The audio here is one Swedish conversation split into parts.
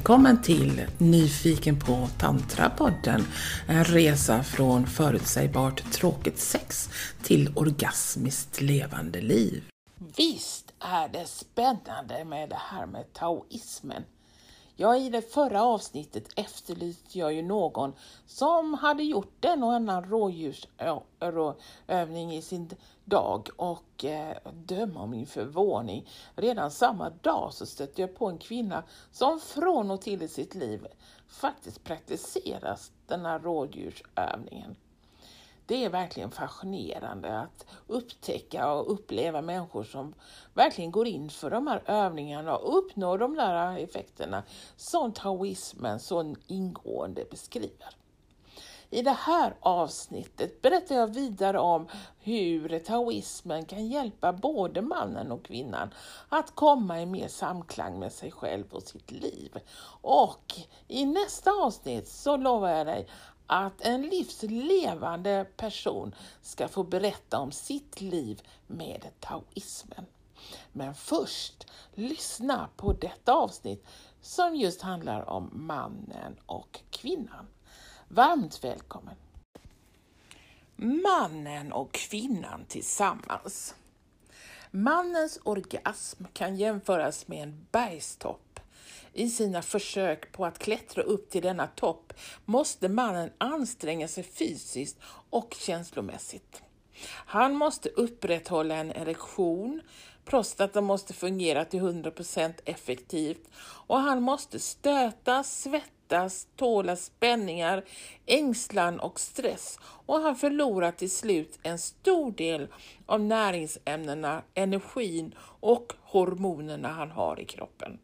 Välkommen till Nyfiken på tantrapodden, En resa från förutsägbart tråkigt sex till orgasmiskt levande liv. Visst är det spännande med det här med taoismen. Ja, i det förra avsnittet efterlyste jag ju någon som hade gjort en och annan rådjursövning i sin dag och eh, döma om min förvåning. Redan samma dag så stötte jag på en kvinna som från och till i sitt liv faktiskt praktiserat den här rådjursövningen. Det är verkligen fascinerande att upptäcka och uppleva människor som verkligen går in för de här övningarna och uppnår de där effekterna som taoismen så ingående beskriver. I det här avsnittet berättar jag vidare om hur taoismen kan hjälpa både mannen och kvinnan att komma i mer samklang med sig själv och sitt liv. Och i nästa avsnitt så lovar jag dig att en livslevande person ska få berätta om sitt liv med taoismen. Men först, lyssna på detta avsnitt som just handlar om mannen och kvinnan. Varmt välkommen! Mannen och kvinnan tillsammans. Mannens orgasm kan jämföras med en bergstopp i sina försök på att klättra upp till denna topp måste mannen anstränga sig fysiskt och känslomässigt. Han måste upprätthålla en erektion, prostatan måste fungera till 100% effektivt och han måste stöta, svettas, tåla spänningar, ängslan och stress och han förlorar till slut en stor del av näringsämnena, energin och hormonerna han har i kroppen.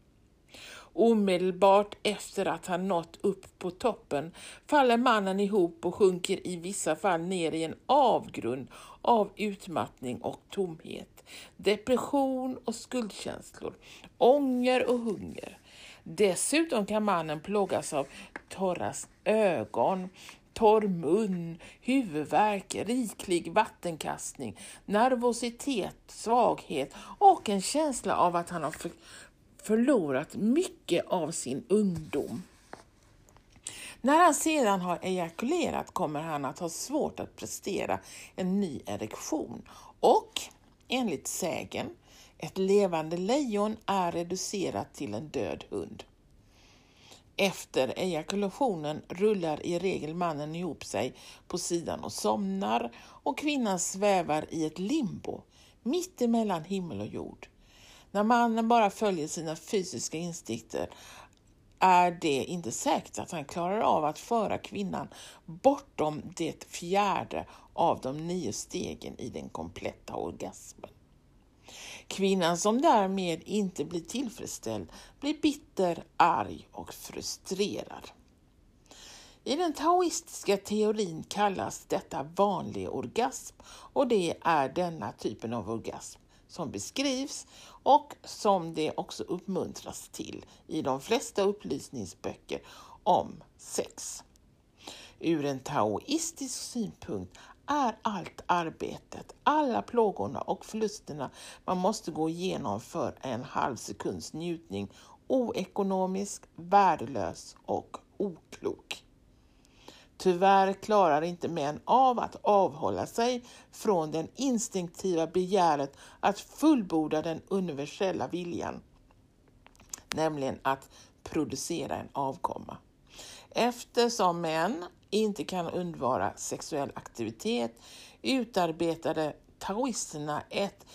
Omedelbart efter att han nått upp på toppen faller mannen ihop och sjunker i vissa fall ner i en avgrund av utmattning och tomhet, depression och skuldkänslor, ånger och hunger. Dessutom kan mannen plågas av torra ögon, torr mun, huvudvärk, riklig vattenkastning, nervositet, svaghet och en känsla av att han har förlorat mycket av sin ungdom. När han sedan har ejakulerat kommer han att ha svårt att prestera en ny erektion och enligt sägen, ett levande lejon är reducerat till en död hund. Efter ejakulationen rullar i regel mannen ihop sig på sidan och somnar och kvinnan svävar i ett limbo mitt emellan himmel och jord. När mannen bara följer sina fysiska instinkter är det inte säkert att han klarar av att föra kvinnan bortom det fjärde av de nio stegen i den kompletta orgasmen. Kvinnan som därmed inte blir tillfredsställd blir bitter, arg och frustrerad. I den taoistiska teorin kallas detta vanlig orgasm och det är denna typen av orgasm som beskrivs och som det också uppmuntras till i de flesta upplysningsböcker om sex. Ur en taoistisk synpunkt är allt arbetet, alla plågorna och förlusterna man måste gå igenom för en halv sekunds njutning oekonomisk, värdelös och oklok. Tyvärr klarar inte män av att avhålla sig från den instinktiva begäret att fullborda den universella viljan, nämligen att producera en avkomma. Eftersom män inte kan undvara sexuell aktivitet utarbetade taoisterna ett,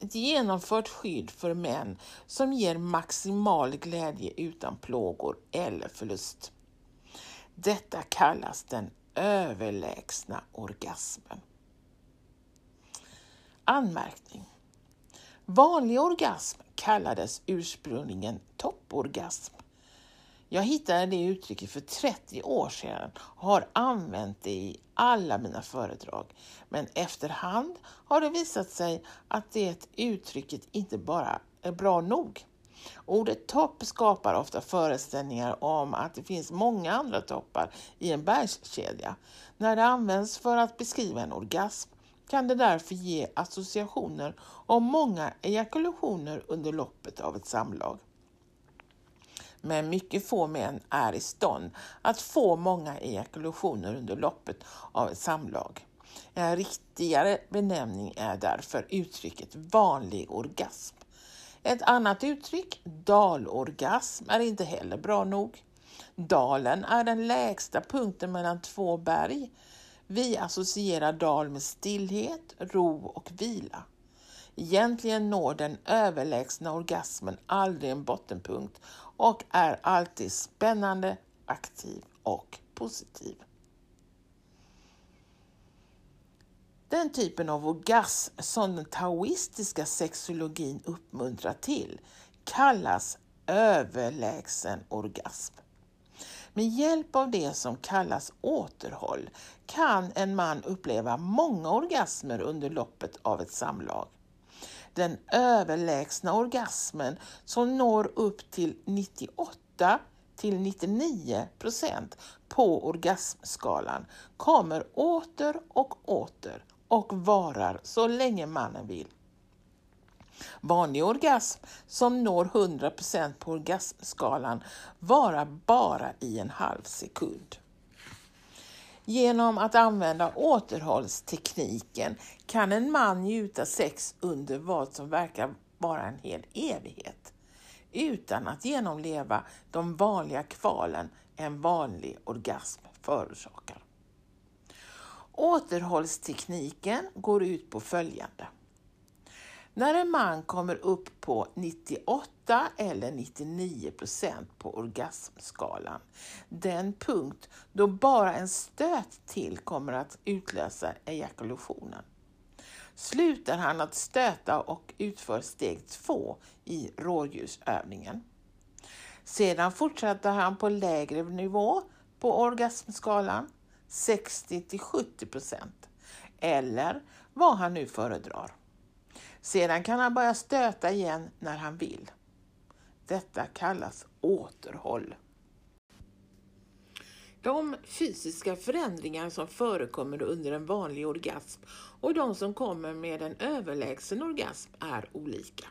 ett genomfört skydd för män som ger maximal glädje utan plågor eller förlust. Detta kallas den överlägsna orgasmen. Anmärkning. Vanlig orgasm kallades ursprungligen topporgasm. Jag hittade det uttrycket för 30 år sedan och har använt det i alla mina föredrag. Men efterhand har det visat sig att det uttrycket inte bara är bra nog. Ordet topp skapar ofta föreställningar om att det finns många andra toppar i en bergskedja. När det används för att beskriva en orgasm kan det därför ge associationer om många ejakulationer under loppet av ett samlag. men mycket få män är i stånd att få många ejakulationer under loppet av ett samlag. En riktigare benämning är därför uttrycket vanlig orgasm. Ett annat uttryck, dalorgasm, är inte heller bra nog. Dalen är den lägsta punkten mellan två berg. Vi associerar dal med stillhet, ro och vila. Egentligen når den överlägsna orgasmen aldrig en bottenpunkt och är alltid spännande, aktiv och positiv. Den typen av orgasm som den taoistiska sexologin uppmuntrar till kallas överlägsen orgasm. Med hjälp av det som kallas återhåll kan en man uppleva många orgasmer under loppet av ett samlag. Den överlägsna orgasmen som når upp till 98 till 99 procent på orgasmskalan kommer åter och åter och varar så länge mannen vill. Vanlig orgasm som når 100 % på orgasmskalan varar bara i en halv sekund. Genom att använda återhållstekniken kan en man njuta sex under vad som verkar vara en hel evighet utan att genomleva de vanliga kvalen en vanlig orgasm förorsakar. Återhållstekniken går ut på följande. När en man kommer upp på 98 eller 99 procent på orgasmskalan, den punkt då bara en stöt till kommer att utlösa ejakulationen, slutar han att stöta och utför steg två i rådjursövningen. Sedan fortsätter han på lägre nivå på orgasmskalan, 60 till 70 procent, eller vad han nu föredrar. Sedan kan han börja stöta igen när han vill. Detta kallas återhåll. De fysiska förändringar som förekommer under en vanlig orgasm och de som kommer med en överlägsen orgasm är olika.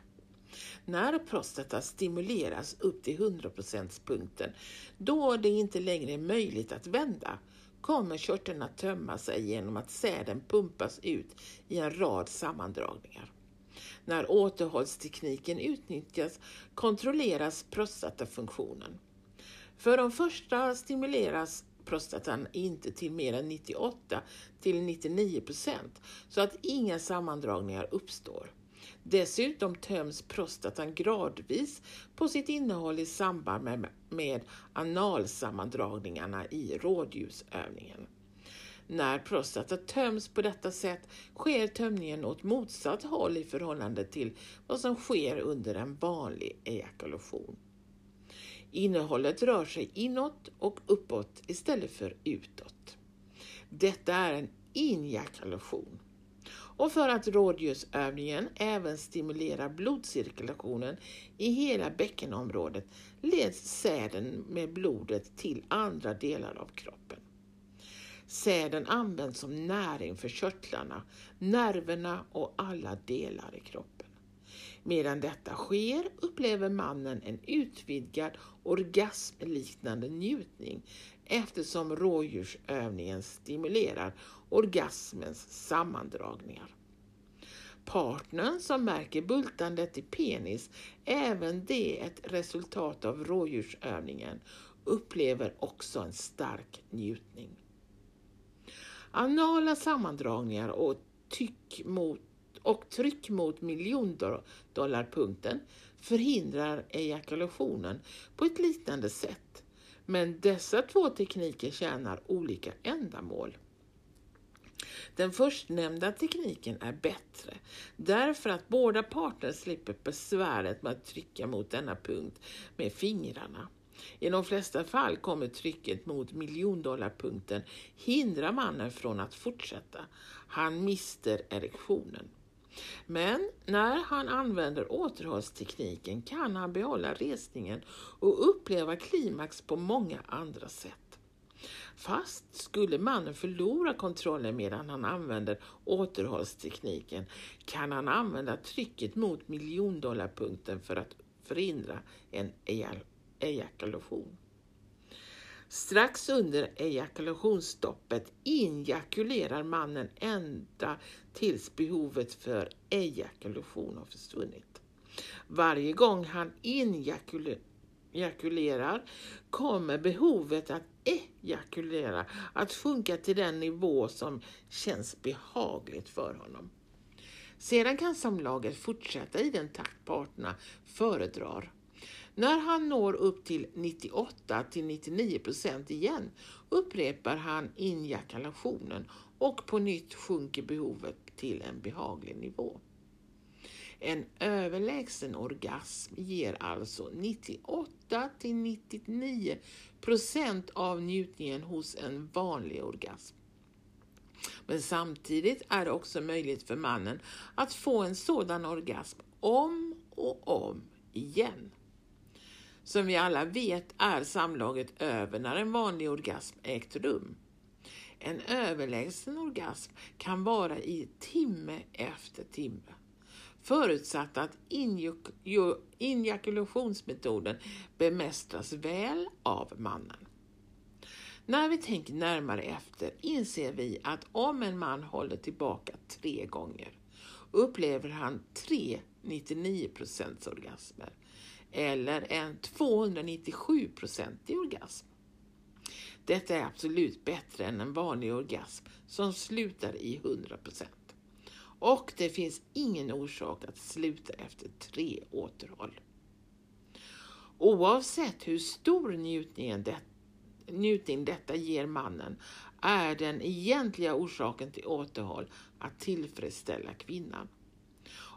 När prostata stimuleras upp till 100%-punkten, då det inte längre är möjligt att vända, kommer körteln att tömma sig genom att säden pumpas ut i en rad sammandragningar. När återhållstekniken utnyttjas kontrolleras prostatafunktionen. För de första stimuleras prostatan inte till mer än 98 till 99 procent så att inga sammandragningar uppstår. Dessutom töms prostatan gradvis på sitt innehåll i samband med, med analsammandragningarna i rådljusövningen. När prostata töms på detta sätt sker tömningen åt motsatt håll i förhållande till vad som sker under en vanlig ejakulation. Innehållet rör sig inåt och uppåt istället för utåt. Detta är en injakulation. Och för att rådjursövningen även stimulerar blodcirkulationen i hela bäckenområdet leds säden med blodet till andra delar av kroppen. Säden används som näring för körtlarna, nerverna och alla delar i kroppen. Medan detta sker upplever mannen en utvidgad orgasmliknande njutning eftersom rådjursövningen stimulerar orgasmens sammandragningar. Partnern som märker bultandet i penis, även det ett resultat av rådjursövningen, upplever också en stark njutning. Anala sammandragningar och, tyck mot, och tryck mot miljondollarpunkten förhindrar ejakulationen på ett liknande sätt. Men dessa två tekniker tjänar olika ändamål. Den förstnämnda tekniken är bättre därför att båda parter slipper besväret med att trycka mot denna punkt med fingrarna. I de flesta fall kommer trycket mot miljondollarpunkten hindra mannen från att fortsätta. Han mister erektionen. Men när han använder återhållstekniken kan han behålla resningen och uppleva klimax på många andra sätt. Fast skulle mannen förlora kontrollen medan han använder återhållstekniken kan han använda trycket mot miljondollarpunkten för att förhindra en ejakulation. Strax under ejakulationsstoppet injakulerar mannen ända tills behovet för ejakulation har försvunnit. Varje gång han injakulerar kommer behovet att ejakulera att sjunka till den nivå som känns behagligt för honom. Sedan kan samlaget fortsätta i den takt parterna föredrar. När han når upp till 98 till 99 procent igen upprepar han injakulationen och på nytt sjunker behovet till en behaglig nivå. En överlägsen orgasm ger alltså 98 till 99 procent av njutningen hos en vanlig orgasm. Men samtidigt är det också möjligt för mannen att få en sådan orgasm om och om igen. Som vi alla vet är samlaget över när en vanlig orgasm ägt rum. En överlägsen orgasm kan vara i timme efter timme förutsatt att injakulationsmetoden bemästras väl av mannen. När vi tänker närmare efter inser vi att om en man håller tillbaka tre gånger upplever han tre 99 orgasmer eller en 297 procentig orgasm. Detta är absolut bättre än en vanlig orgasm som slutar i 100% Och det finns ingen orsak att sluta efter tre återhåll. Oavsett hur stor njutningen det, njutning detta ger mannen är den egentliga orsaken till återhåll att tillfredsställa kvinnan.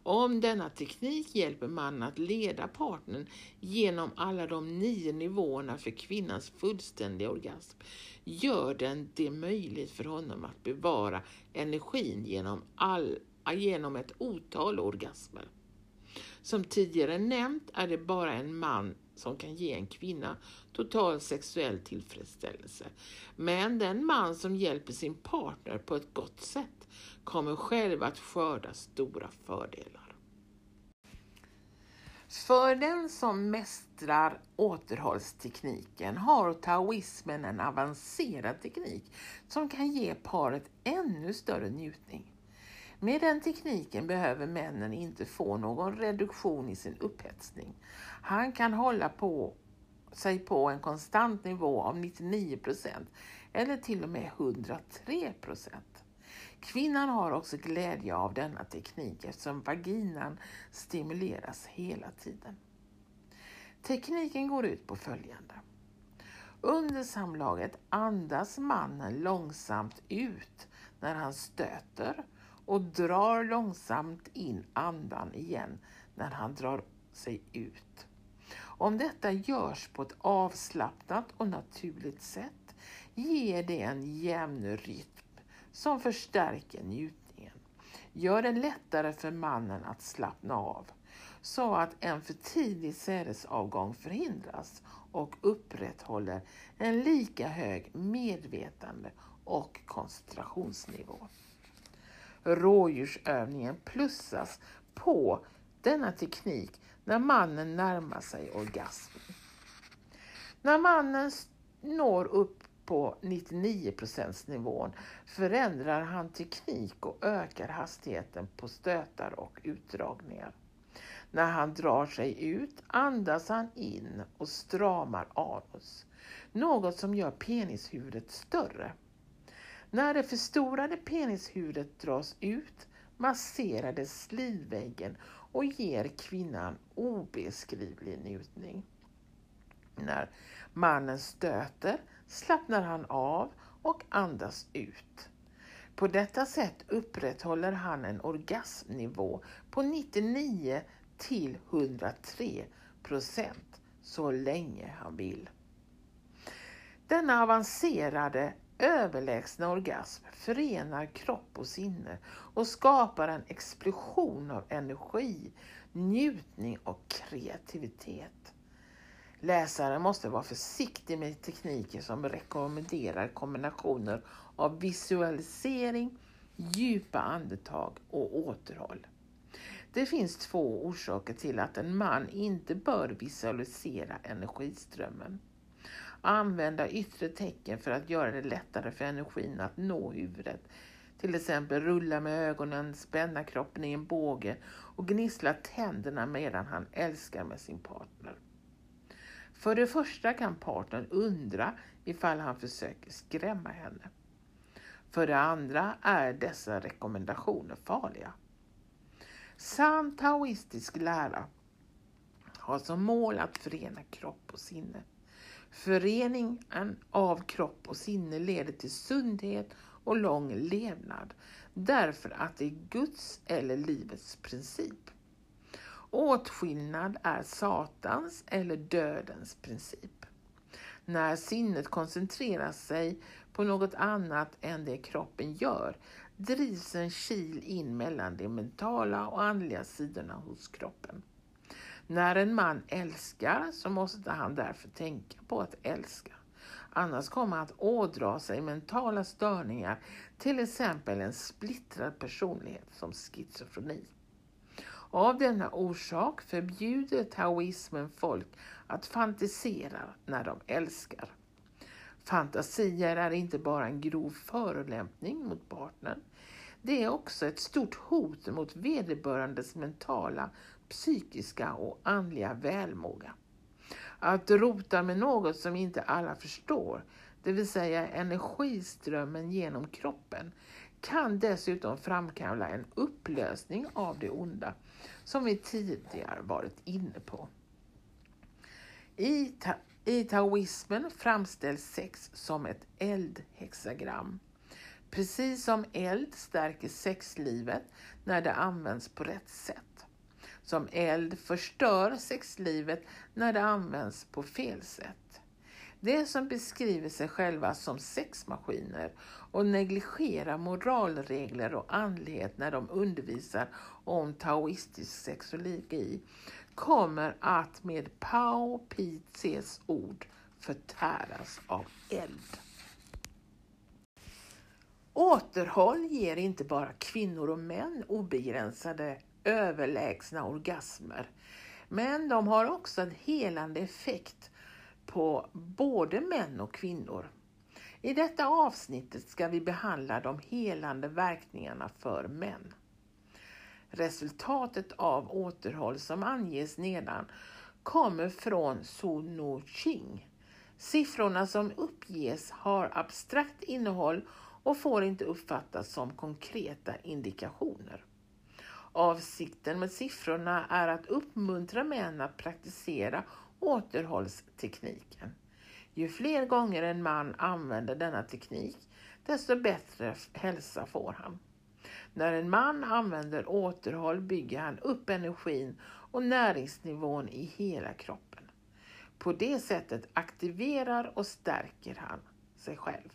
Om denna teknik hjälper mannen att leda partnern genom alla de nio nivåerna för kvinnans fullständiga orgasm gör den det möjligt för honom att bevara energin genom, all, genom ett otal orgasmer. Som tidigare nämnt är det bara en man som kan ge en kvinna total sexuell tillfredsställelse. Men den man som hjälper sin partner på ett gott sätt kommer själv att skörda stora fördelar. För den som mästrar återhållstekniken har taoismen en avancerad teknik som kan ge paret ännu större njutning. Med den tekniken behöver männen inte få någon reduktion i sin upphetsning. Han kan hålla på sig på en konstant nivå av 99% eller till och med 103 Kvinnan har också glädje av denna teknik eftersom vaginan stimuleras hela tiden. Tekniken går ut på följande. Under samlaget andas mannen långsamt ut när han stöter och drar långsamt in andan igen när han drar sig ut. Om detta görs på ett avslappnat och naturligt sätt ger det en jämn rytm som förstärker njutningen. Gör det lättare för mannen att slappna av så att en för tidig sädesavgång förhindras och upprätthåller en lika hög medvetande och koncentrationsnivå. Rådjursövningen plussas på denna teknik när mannen närmar sig orgasm. När mannen når upp på 99 nivån förändrar han teknik och ökar hastigheten på stötar och utdragningar. När han drar sig ut andas han in och stramar anus, något som gör penishuvudet större. När det förstorade penishuvudet dras ut masserar det slidväggen och ger kvinnan obeskrivlig njutning. När mannen stöter slappnar han av och andas ut. På detta sätt upprätthåller han en orgasmnivå på 99 till 103 procent så länge han vill. Denna avancerade överlägsna orgasm förenar kropp och sinne och skapar en explosion av energi, njutning och kreativitet. Läsaren måste vara försiktig med tekniker som rekommenderar kombinationer av visualisering, djupa andetag och återhåll. Det finns två orsaker till att en man inte bör visualisera energiströmmen. Använda yttre tecken för att göra det lättare för energin att nå huvudet. Till exempel rulla med ögonen, spänna kroppen i en båge och gnissla tänderna medan han älskar med sin partner. För det första kan partnern undra ifall han försöker skrämma henne. För det andra är dessa rekommendationer farliga. Sann taoistisk lära har som mål att förena kropp och sinne. Föreningen av kropp och sinne leder till sundhet och lång levnad därför att det är Guds eller livets princip. Åtskillnad är Satans eller dödens princip. När sinnet koncentrerar sig på något annat än det kroppen gör drivs en kil in mellan de mentala och andliga sidorna hos kroppen. När en man älskar så måste han därför tänka på att älska. Annars kommer han att ådra sig mentala störningar, till exempel en splittrad personlighet som schizofreni. Av denna orsak förbjuder taoismen folk att fantisera när de älskar. Fantasier är inte bara en grov förolämpning mot partnern. Det är också ett stort hot mot vederbörandes mentala, psykiska och andliga välmåga. Att rota med något som inte alla förstår, det vill säga energiströmmen genom kroppen, kan dessutom framkalla en upplösning av det onda, som vi tidigare varit inne på. I, ta i taoismen framställs sex som ett eldhexagram. Precis som eld stärker sexlivet när det används på rätt sätt. Som eld förstör sexlivet när det används på fel sätt. De som beskriver sig själva som sexmaskiner och negligerar moralregler och andlighet när de undervisar om taoistisk sexologi kommer att med Pao Pitses ord förtäras av eld. Återhåll ger inte bara kvinnor och män obegränsade överlägsna orgasmer, men de har också en helande effekt på både män och kvinnor. I detta avsnittet ska vi behandla de helande verkningarna för män. Resultatet av återhåll som anges nedan kommer från Sono Ching. Siffrorna som uppges har abstrakt innehåll och får inte uppfattas som konkreta indikationer. Avsikten med siffrorna är att uppmuntra män att praktisera återhållstekniken. Ju fler gånger en man använder denna teknik, desto bättre hälsa får han. När en man använder återhåll bygger han upp energin och näringsnivån i hela kroppen. På det sättet aktiverar och stärker han sig själv.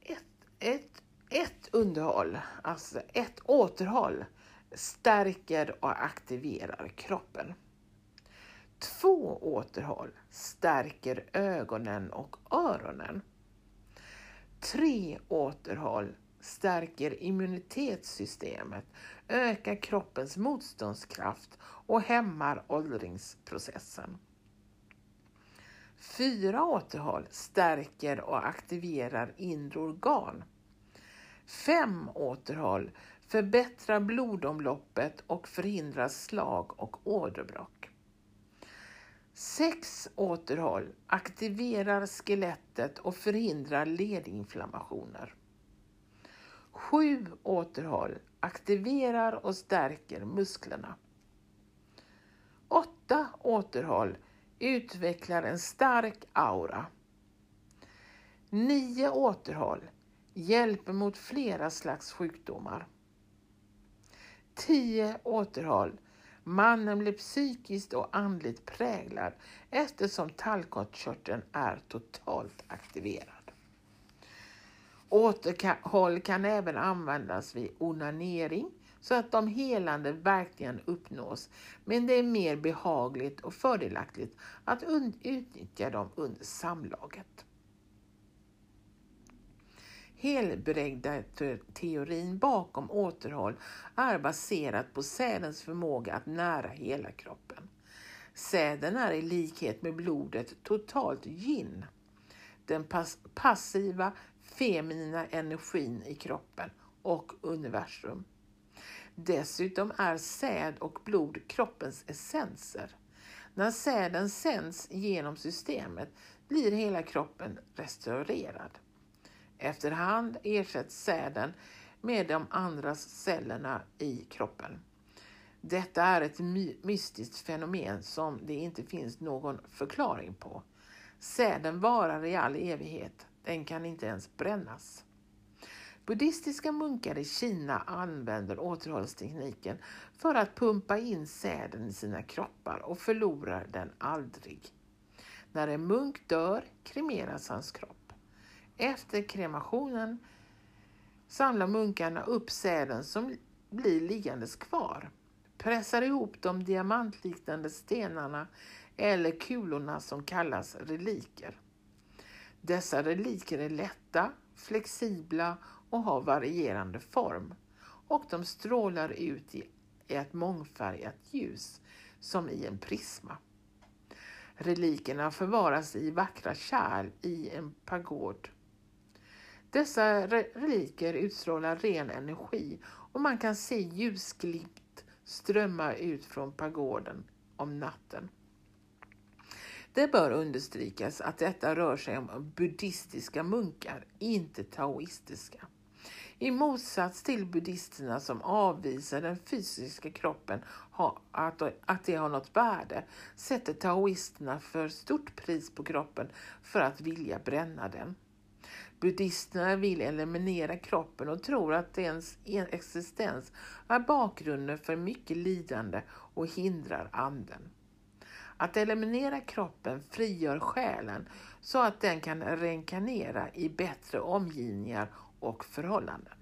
Ett, ett, ett underhåll, alltså ett återhåll, stärker och aktiverar kroppen. Två återhåll stärker ögonen och öronen. Tre återhåll stärker immunitetssystemet, ökar kroppens motståndskraft och hämmar åldringsprocessen. Fyra återhåll stärker och aktiverar inre organ. Fem återhåll förbättrar blodomloppet och förhindrar slag och åderbråck. Sex återhåll aktiverar skelettet och förhindrar ledinflammationer. Sju återhåll aktiverar och stärker musklerna. Åtta återhåll utvecklar en stark aura. Nio återhåll hjälper mot flera slags sjukdomar. Tio återhåll Mannen blir psykiskt och andligt präglad eftersom tallkottkörteln är totalt aktiverad. Återhåll kan även användas vid onanering så att de helande verkningarna uppnås, men det är mer behagligt och fördelaktigt att utnyttja dem under samlaget teorin bakom återhåll är baserat på sädens förmåga att nära hela kroppen. Säden är i likhet med blodet totalt yin, den pass passiva feminina energin i kroppen och universum. Dessutom är säd och blod kroppens essenser. När säden sänds genom systemet blir hela kroppen restaurerad. Efterhand ersätts säden med de andra cellerna i kroppen. Detta är ett my mystiskt fenomen som det inte finns någon förklaring på. Säden varar i all evighet. Den kan inte ens brännas. Buddhistiska munkar i Kina använder återhållstekniken för att pumpa in säden i sina kroppar och förlorar den aldrig. När en munk dör kremeras hans kropp. Efter kremationen samlar munkarna upp säden som blir liggandes kvar, pressar ihop de diamantliknande stenarna eller kulorna som kallas reliker. Dessa reliker är lätta, flexibla och har varierande form och de strålar ut i ett mångfärgat ljus som i en prisma. Relikerna förvaras i vackra kärl i en pagod. Dessa reliker utstrålar ren energi och man kan se ljusglimt strömma ut från pagoden om natten. Det bör understrykas att detta rör sig om buddhistiska munkar, inte taoistiska. I motsats till buddhisterna som avvisar den fysiska kroppen att, att det har något värde sätter taoisterna för stort pris på kroppen för att vilja bränna den. Buddhisterna vill eliminera kroppen och tror att dens e- existens är bakgrunden för mycket lidande och hindrar anden. Att eliminera kroppen frigör själen så att den kan reinkarnera i bättre omgivningar och förhållanden.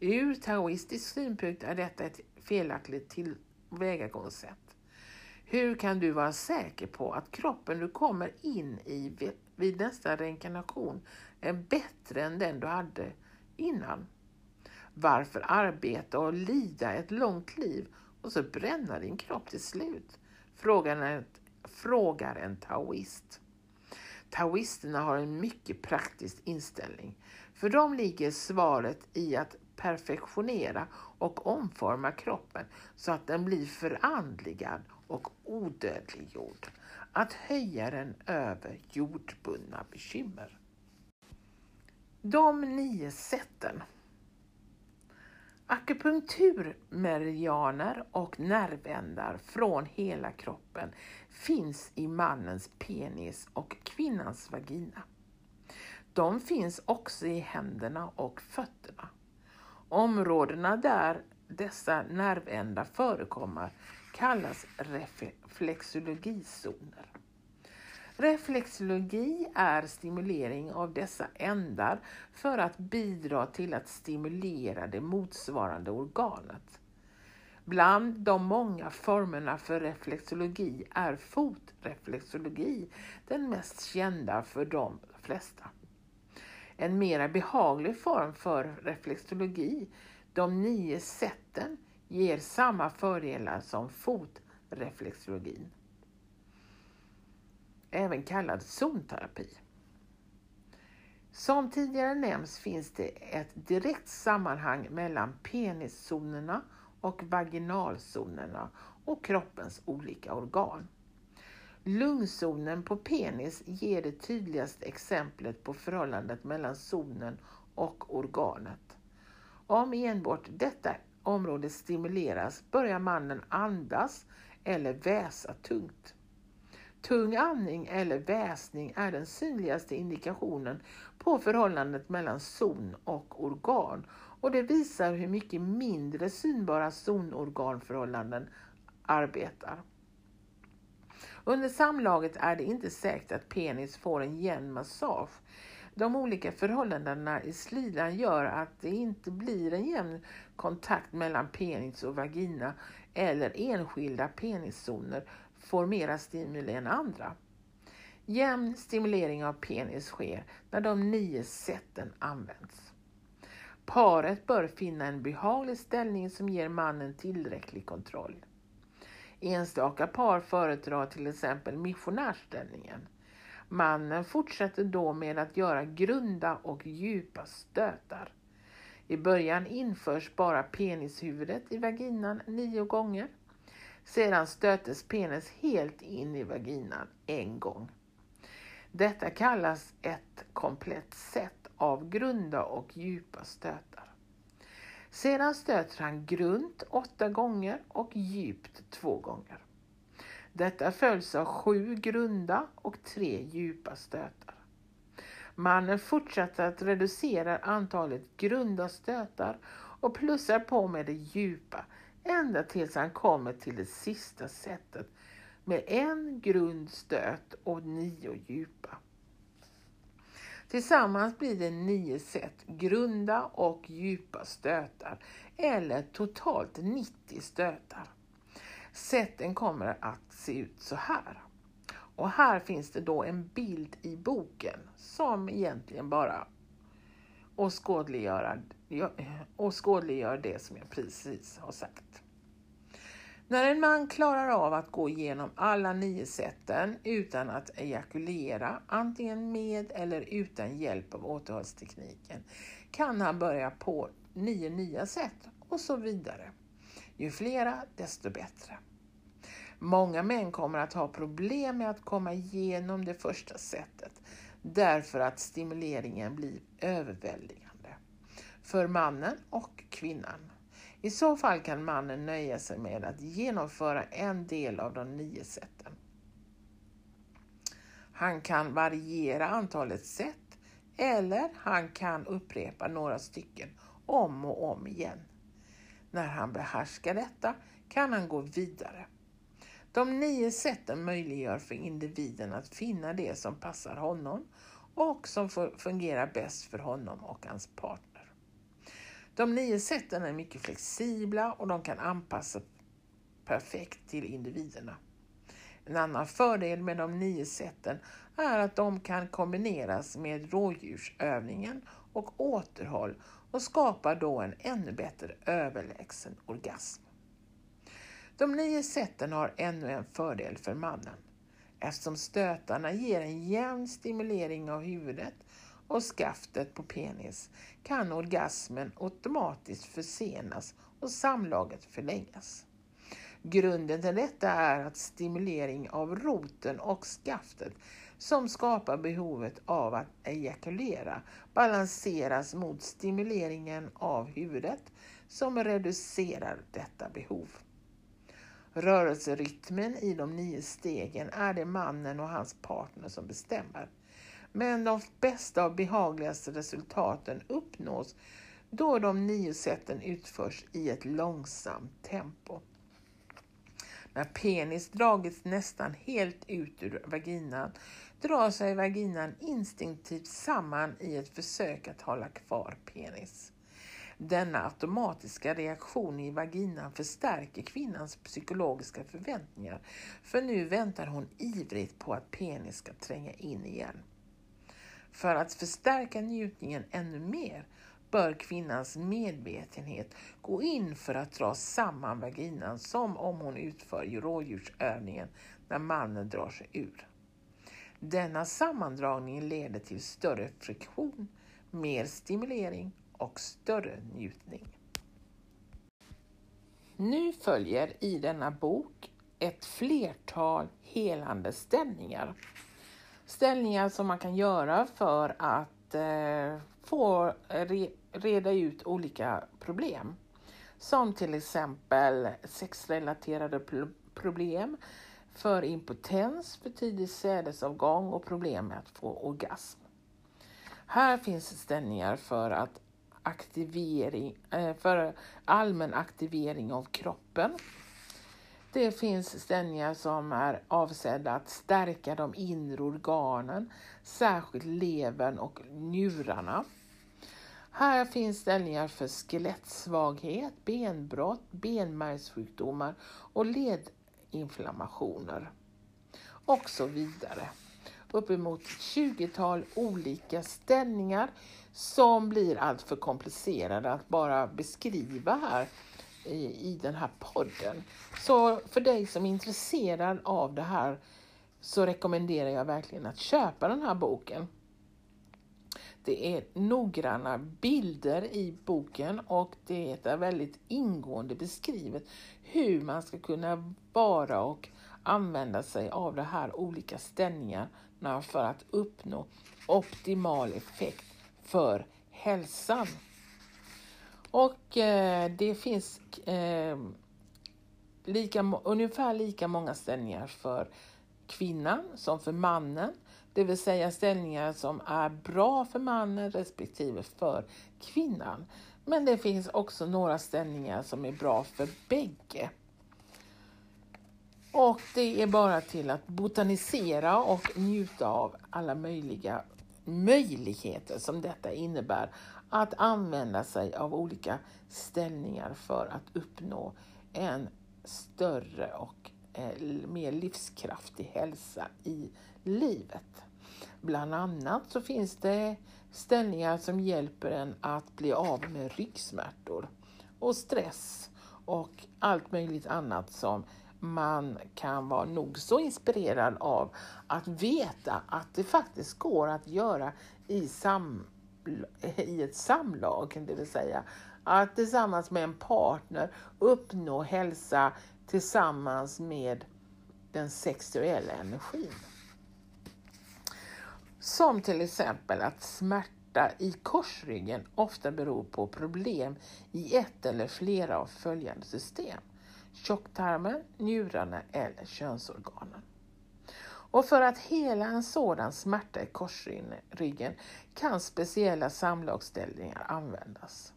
Ur taoistisk synpunkt är detta ett felaktigt tillvägagångssätt. Hur kan du vara säker på att kroppen du kommer in i vid nästa reinkarnation är bättre än den du hade innan? Varför arbeta och lida ett långt liv och så bränna din kropp till slut? Frågar en, frågar en taoist. Taoisterna har en mycket praktisk inställning. För dem ligger svaret i att perfektionera och omforma kroppen så att den blir förandligad och odödliggjord. Att höja den över jordbundna bekymmer. De nio sätten. Akupunkturmeridianer och nervändar från hela kroppen finns i mannens penis och kvinnans vagina. De finns också i händerna och fötterna. Områdena där dessa nervändar förekommer kallas reflexologizoner. Reflexologi är stimulering av dessa ändar för att bidra till att stimulera det motsvarande organet. Bland de många formerna för reflexologi är fotreflexologi den mest kända för de flesta. En mera behaglig form för reflexologi, de nio sätten, ger samma fördelar som fotreflexologin. Även kallad zonterapi. Som tidigare nämnts finns det ett direkt sammanhang mellan peniszonerna och vaginalzonerna och kroppens olika organ. Lungzonen på penis ger det tydligaste exemplet på förhållandet mellan zonen och organet. Om enbart detta område stimuleras börjar mannen andas eller väsa tungt. Tung andning eller väsning är den synligaste indikationen på förhållandet mellan zon och organ och det visar hur mycket mindre synbara zonorganförhållanden arbetar. Under samlaget är det inte säkert att penis får en jämn massage. De olika förhållandena i slidan gör att det inte blir en jämn kontakt mellan penis och vagina eller enskilda peniszoner får mera stimuli än andra. Jämn stimulering av penis sker när de nio sätten används. Paret bör finna en behaglig ställning som ger mannen tillräcklig kontroll. Enstaka par föredrar till exempel missionärställningen. Mannen fortsätter då med att göra grunda och djupa stötar. I början införs bara penishuvudet i vaginan nio gånger. Sedan stötes penis helt in i vaginan en gång. Detta kallas ett komplett sätt av grunda och djupa stötar. Sedan stöter han grunt åtta gånger och djupt två gånger. Detta följs av sju grunda och tre djupa stötar. Mannen fortsätter att reducera antalet grunda stötar och plussar på med det djupa ända tills han kommer till det sista sättet med en grund stöt och nio djupa. Tillsammans blir det nio set grunda och djupa stötar eller totalt 90 stötar. Sätten kommer att se ut så här. Och här finns det då en bild i boken som egentligen bara åskådliggör, eh, åskådliggör det som jag precis har sagt. När en man klarar av att gå igenom alla nio sätten utan att ejakulera, antingen med eller utan hjälp av återhållstekniken, kan han börja på nio nya sätt och så vidare. Ju flera, desto bättre. Många män kommer att ha problem med att komma igenom det första sättet därför att stimuleringen blir överväldigande för mannen och kvinnan. I så fall kan mannen nöja sig med att genomföra en del av de nio sätten. Han kan variera antalet sätt eller han kan upprepa några stycken om och om igen. När han behärskar detta kan han gå vidare. De nio sätten möjliggör för individen att finna det som passar honom och som fungerar bäst för honom och hans partner. De nio sätten är mycket flexibla och de kan anpassas perfekt till individerna. En annan fördel med de nio sätten är att de kan kombineras med rådjursövningen och återhåll och skapar då en ännu bättre överlägsen orgasm. De nio sätten har ännu en fördel för mannen eftersom stötarna ger en jämn stimulering av huvudet och skaftet på penis kan orgasmen automatiskt försenas och samlaget förlängas. Grunden till detta är att stimulering av roten och skaftet som skapar behovet av att ejakulera balanseras mot stimuleringen av huvudet som reducerar detta behov. Rörelserytmen i de nio stegen är det mannen och hans partner som bestämmer. Men de bästa och behagligaste resultaten uppnås då de nio sätten utförs i ett långsamt tempo. När penis dragits nästan helt ut ur vaginan drar sig vaginan instinktivt samman i ett försök att hålla kvar penis. Denna automatiska reaktion i vaginan förstärker kvinnans psykologiska förväntningar för nu väntar hon ivrigt på att penis ska tränga in igen. För att förstärka njutningen ännu mer bör kvinnans medvetenhet gå in för att dra samman vaginan som om hon utför rådjursövningen när mannen drar sig ur. Denna sammandragning leder till större friktion, mer stimulering och större njutning. Nu följer i denna bok ett flertal helande ställningar ställningar som man kan göra för att eh, få re, reda ut olika problem. Som till exempel sexrelaterade problem, för impotens, för tidig sädesavgång och problem med att få orgasm. Här finns ställningar för att aktivering, eh, för allmän aktivering av kroppen det finns ställningar som är avsedda att stärka de inre organen, särskilt levern och njurarna. Här finns ställningar för skelettsvaghet, benbrott, benmärgssjukdomar och inflammationer och så vidare. uppemot 20-tal olika ställningar som blir alltför komplicerade att bara beskriva här i, i den här podden. Så för dig som är intresserad av det här så rekommenderar jag verkligen att köpa den här boken. Det är noggranna bilder i boken och det är väldigt ingående beskrivet hur man ska kunna vara och använda sig av de här olika ställningarna för att uppnå optimal effekt för hälsan. Och eh, det finns eh, lika, ungefär lika många ställningar för kvinnan som för mannen. Det vill säga ställningar som är bra för mannen respektive för kvinnan. Men det finns också några ställningar som är bra för bägge. Och det är bara till att botanisera och njuta av alla möjliga möjligheter som detta innebär att använda sig av olika ställningar för att uppnå en större och eh, mer livskraftig hälsa i livet. Bland annat så finns det ställningar som hjälper en att bli av med ryggsmärtor och stress och allt möjligt annat som man kan vara nog så inspirerad av att veta att det faktiskt går att göra i, sam, i ett samlag, det vill säga att tillsammans med en partner uppnå hälsa tillsammans med den sexuella energin. Som till exempel att smärta i korsryggen ofta beror på problem i ett eller flera av följande system. Tjocktarmen, njurarna eller könsorganen. Och för att hela en sådan smärta i korsryggen kan speciella samlagsställningar användas.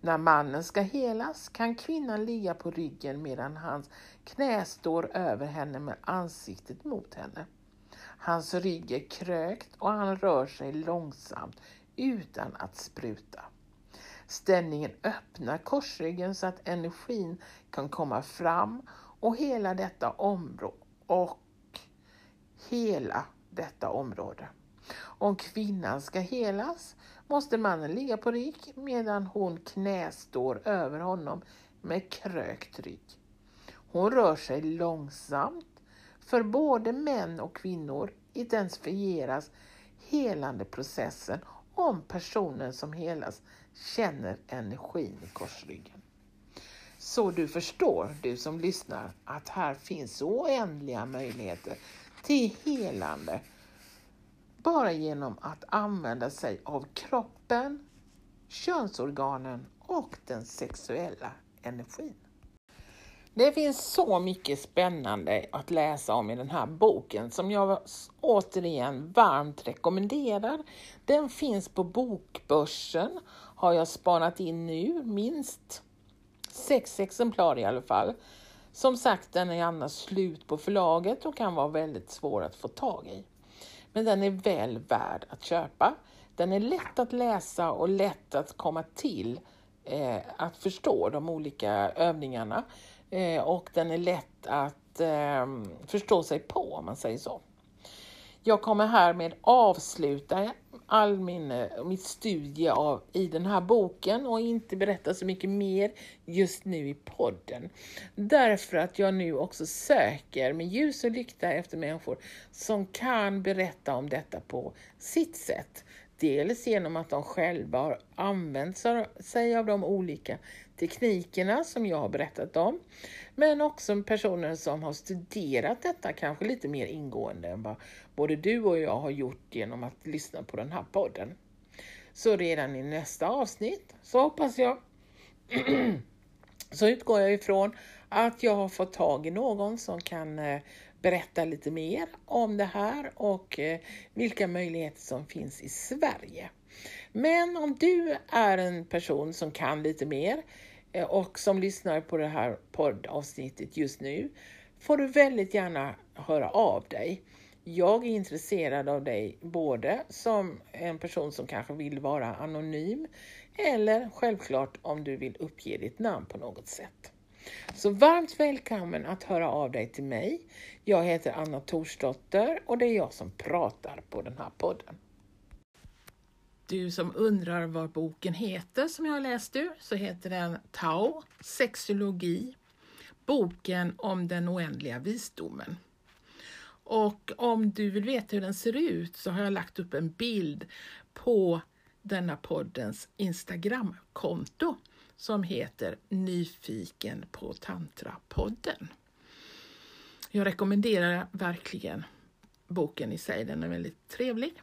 När mannen ska helas kan kvinnan ligga på ryggen medan hans knä står över henne med ansiktet mot henne. Hans rygg är krökt och han rör sig långsamt utan att spruta. Ställningen öppnar korsryggen så att energin kan komma fram och hela detta område och hela detta område. Om kvinnan ska helas måste mannen ligga på rygg medan hon knästår över honom med krökt rygg. Hon rör sig långsamt. För både män och kvinnor identifieras helande processen om personen som helas känner energin i korsryggen. Så du förstår, du som lyssnar, att här finns oändliga möjligheter till helande bara genom att använda sig av kroppen, könsorganen och den sexuella energin. Det finns så mycket spännande att läsa om i den här boken som jag återigen varmt rekommenderar. Den finns på Bokbörsen, har jag spanat in nu, minst sex exemplar i alla fall. Som sagt, den är annars slut på förlaget och kan vara väldigt svår att få tag i. Men den är väl värd att köpa. Den är lätt att läsa och lätt att komma till eh, att förstå de olika övningarna. Eh, och den är lätt att eh, förstå sig på om man säger så. Jag kommer härmed avsluta all min, eh, mitt studie av, i den här boken och inte berätta så mycket mer just nu i podden. Därför att jag nu också söker med ljus och lykta efter människor som kan berätta om detta på sitt sätt. Dels genom att de själva har använt sig av de olika teknikerna som jag har berättat om. Men också personer som har studerat detta kanske lite mer ingående än vad både du och jag har gjort genom att lyssna på den här podden. Så redan i nästa avsnitt så hoppas jag så utgår jag ifrån att jag har fått tag i någon som kan eh, berätta lite mer om det här och eh, vilka möjligheter som finns i Sverige. Men om du är en person som kan lite mer eh, och som lyssnar på det här poddavsnittet just nu får du väldigt gärna höra av dig. Jag är intresserad av dig både som en person som kanske vill vara anonym eller självklart om du vill uppge ditt namn på något sätt. Så varmt välkommen att höra av dig till mig. Jag heter Anna Torsdotter och det är jag som pratar på den här podden. Du som undrar vad boken heter som jag har läst ur så heter den Tao, sexologi, boken om den oändliga visdomen. Och om du vill veta hur den ser ut så har jag lagt upp en bild på denna poddens Instagramkonto som heter Nyfiken på tantrapodden Jag rekommenderar verkligen boken i sig, den är väldigt trevlig.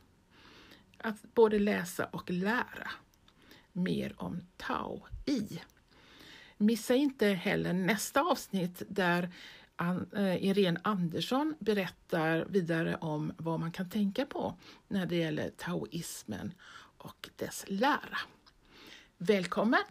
Att både läsa och lära mer om Tao i. Missa inte heller nästa avsnitt där eh, Irene Andersson berättar vidare om vad man kan tänka på när det gäller taoismen och dess lära. Välkommen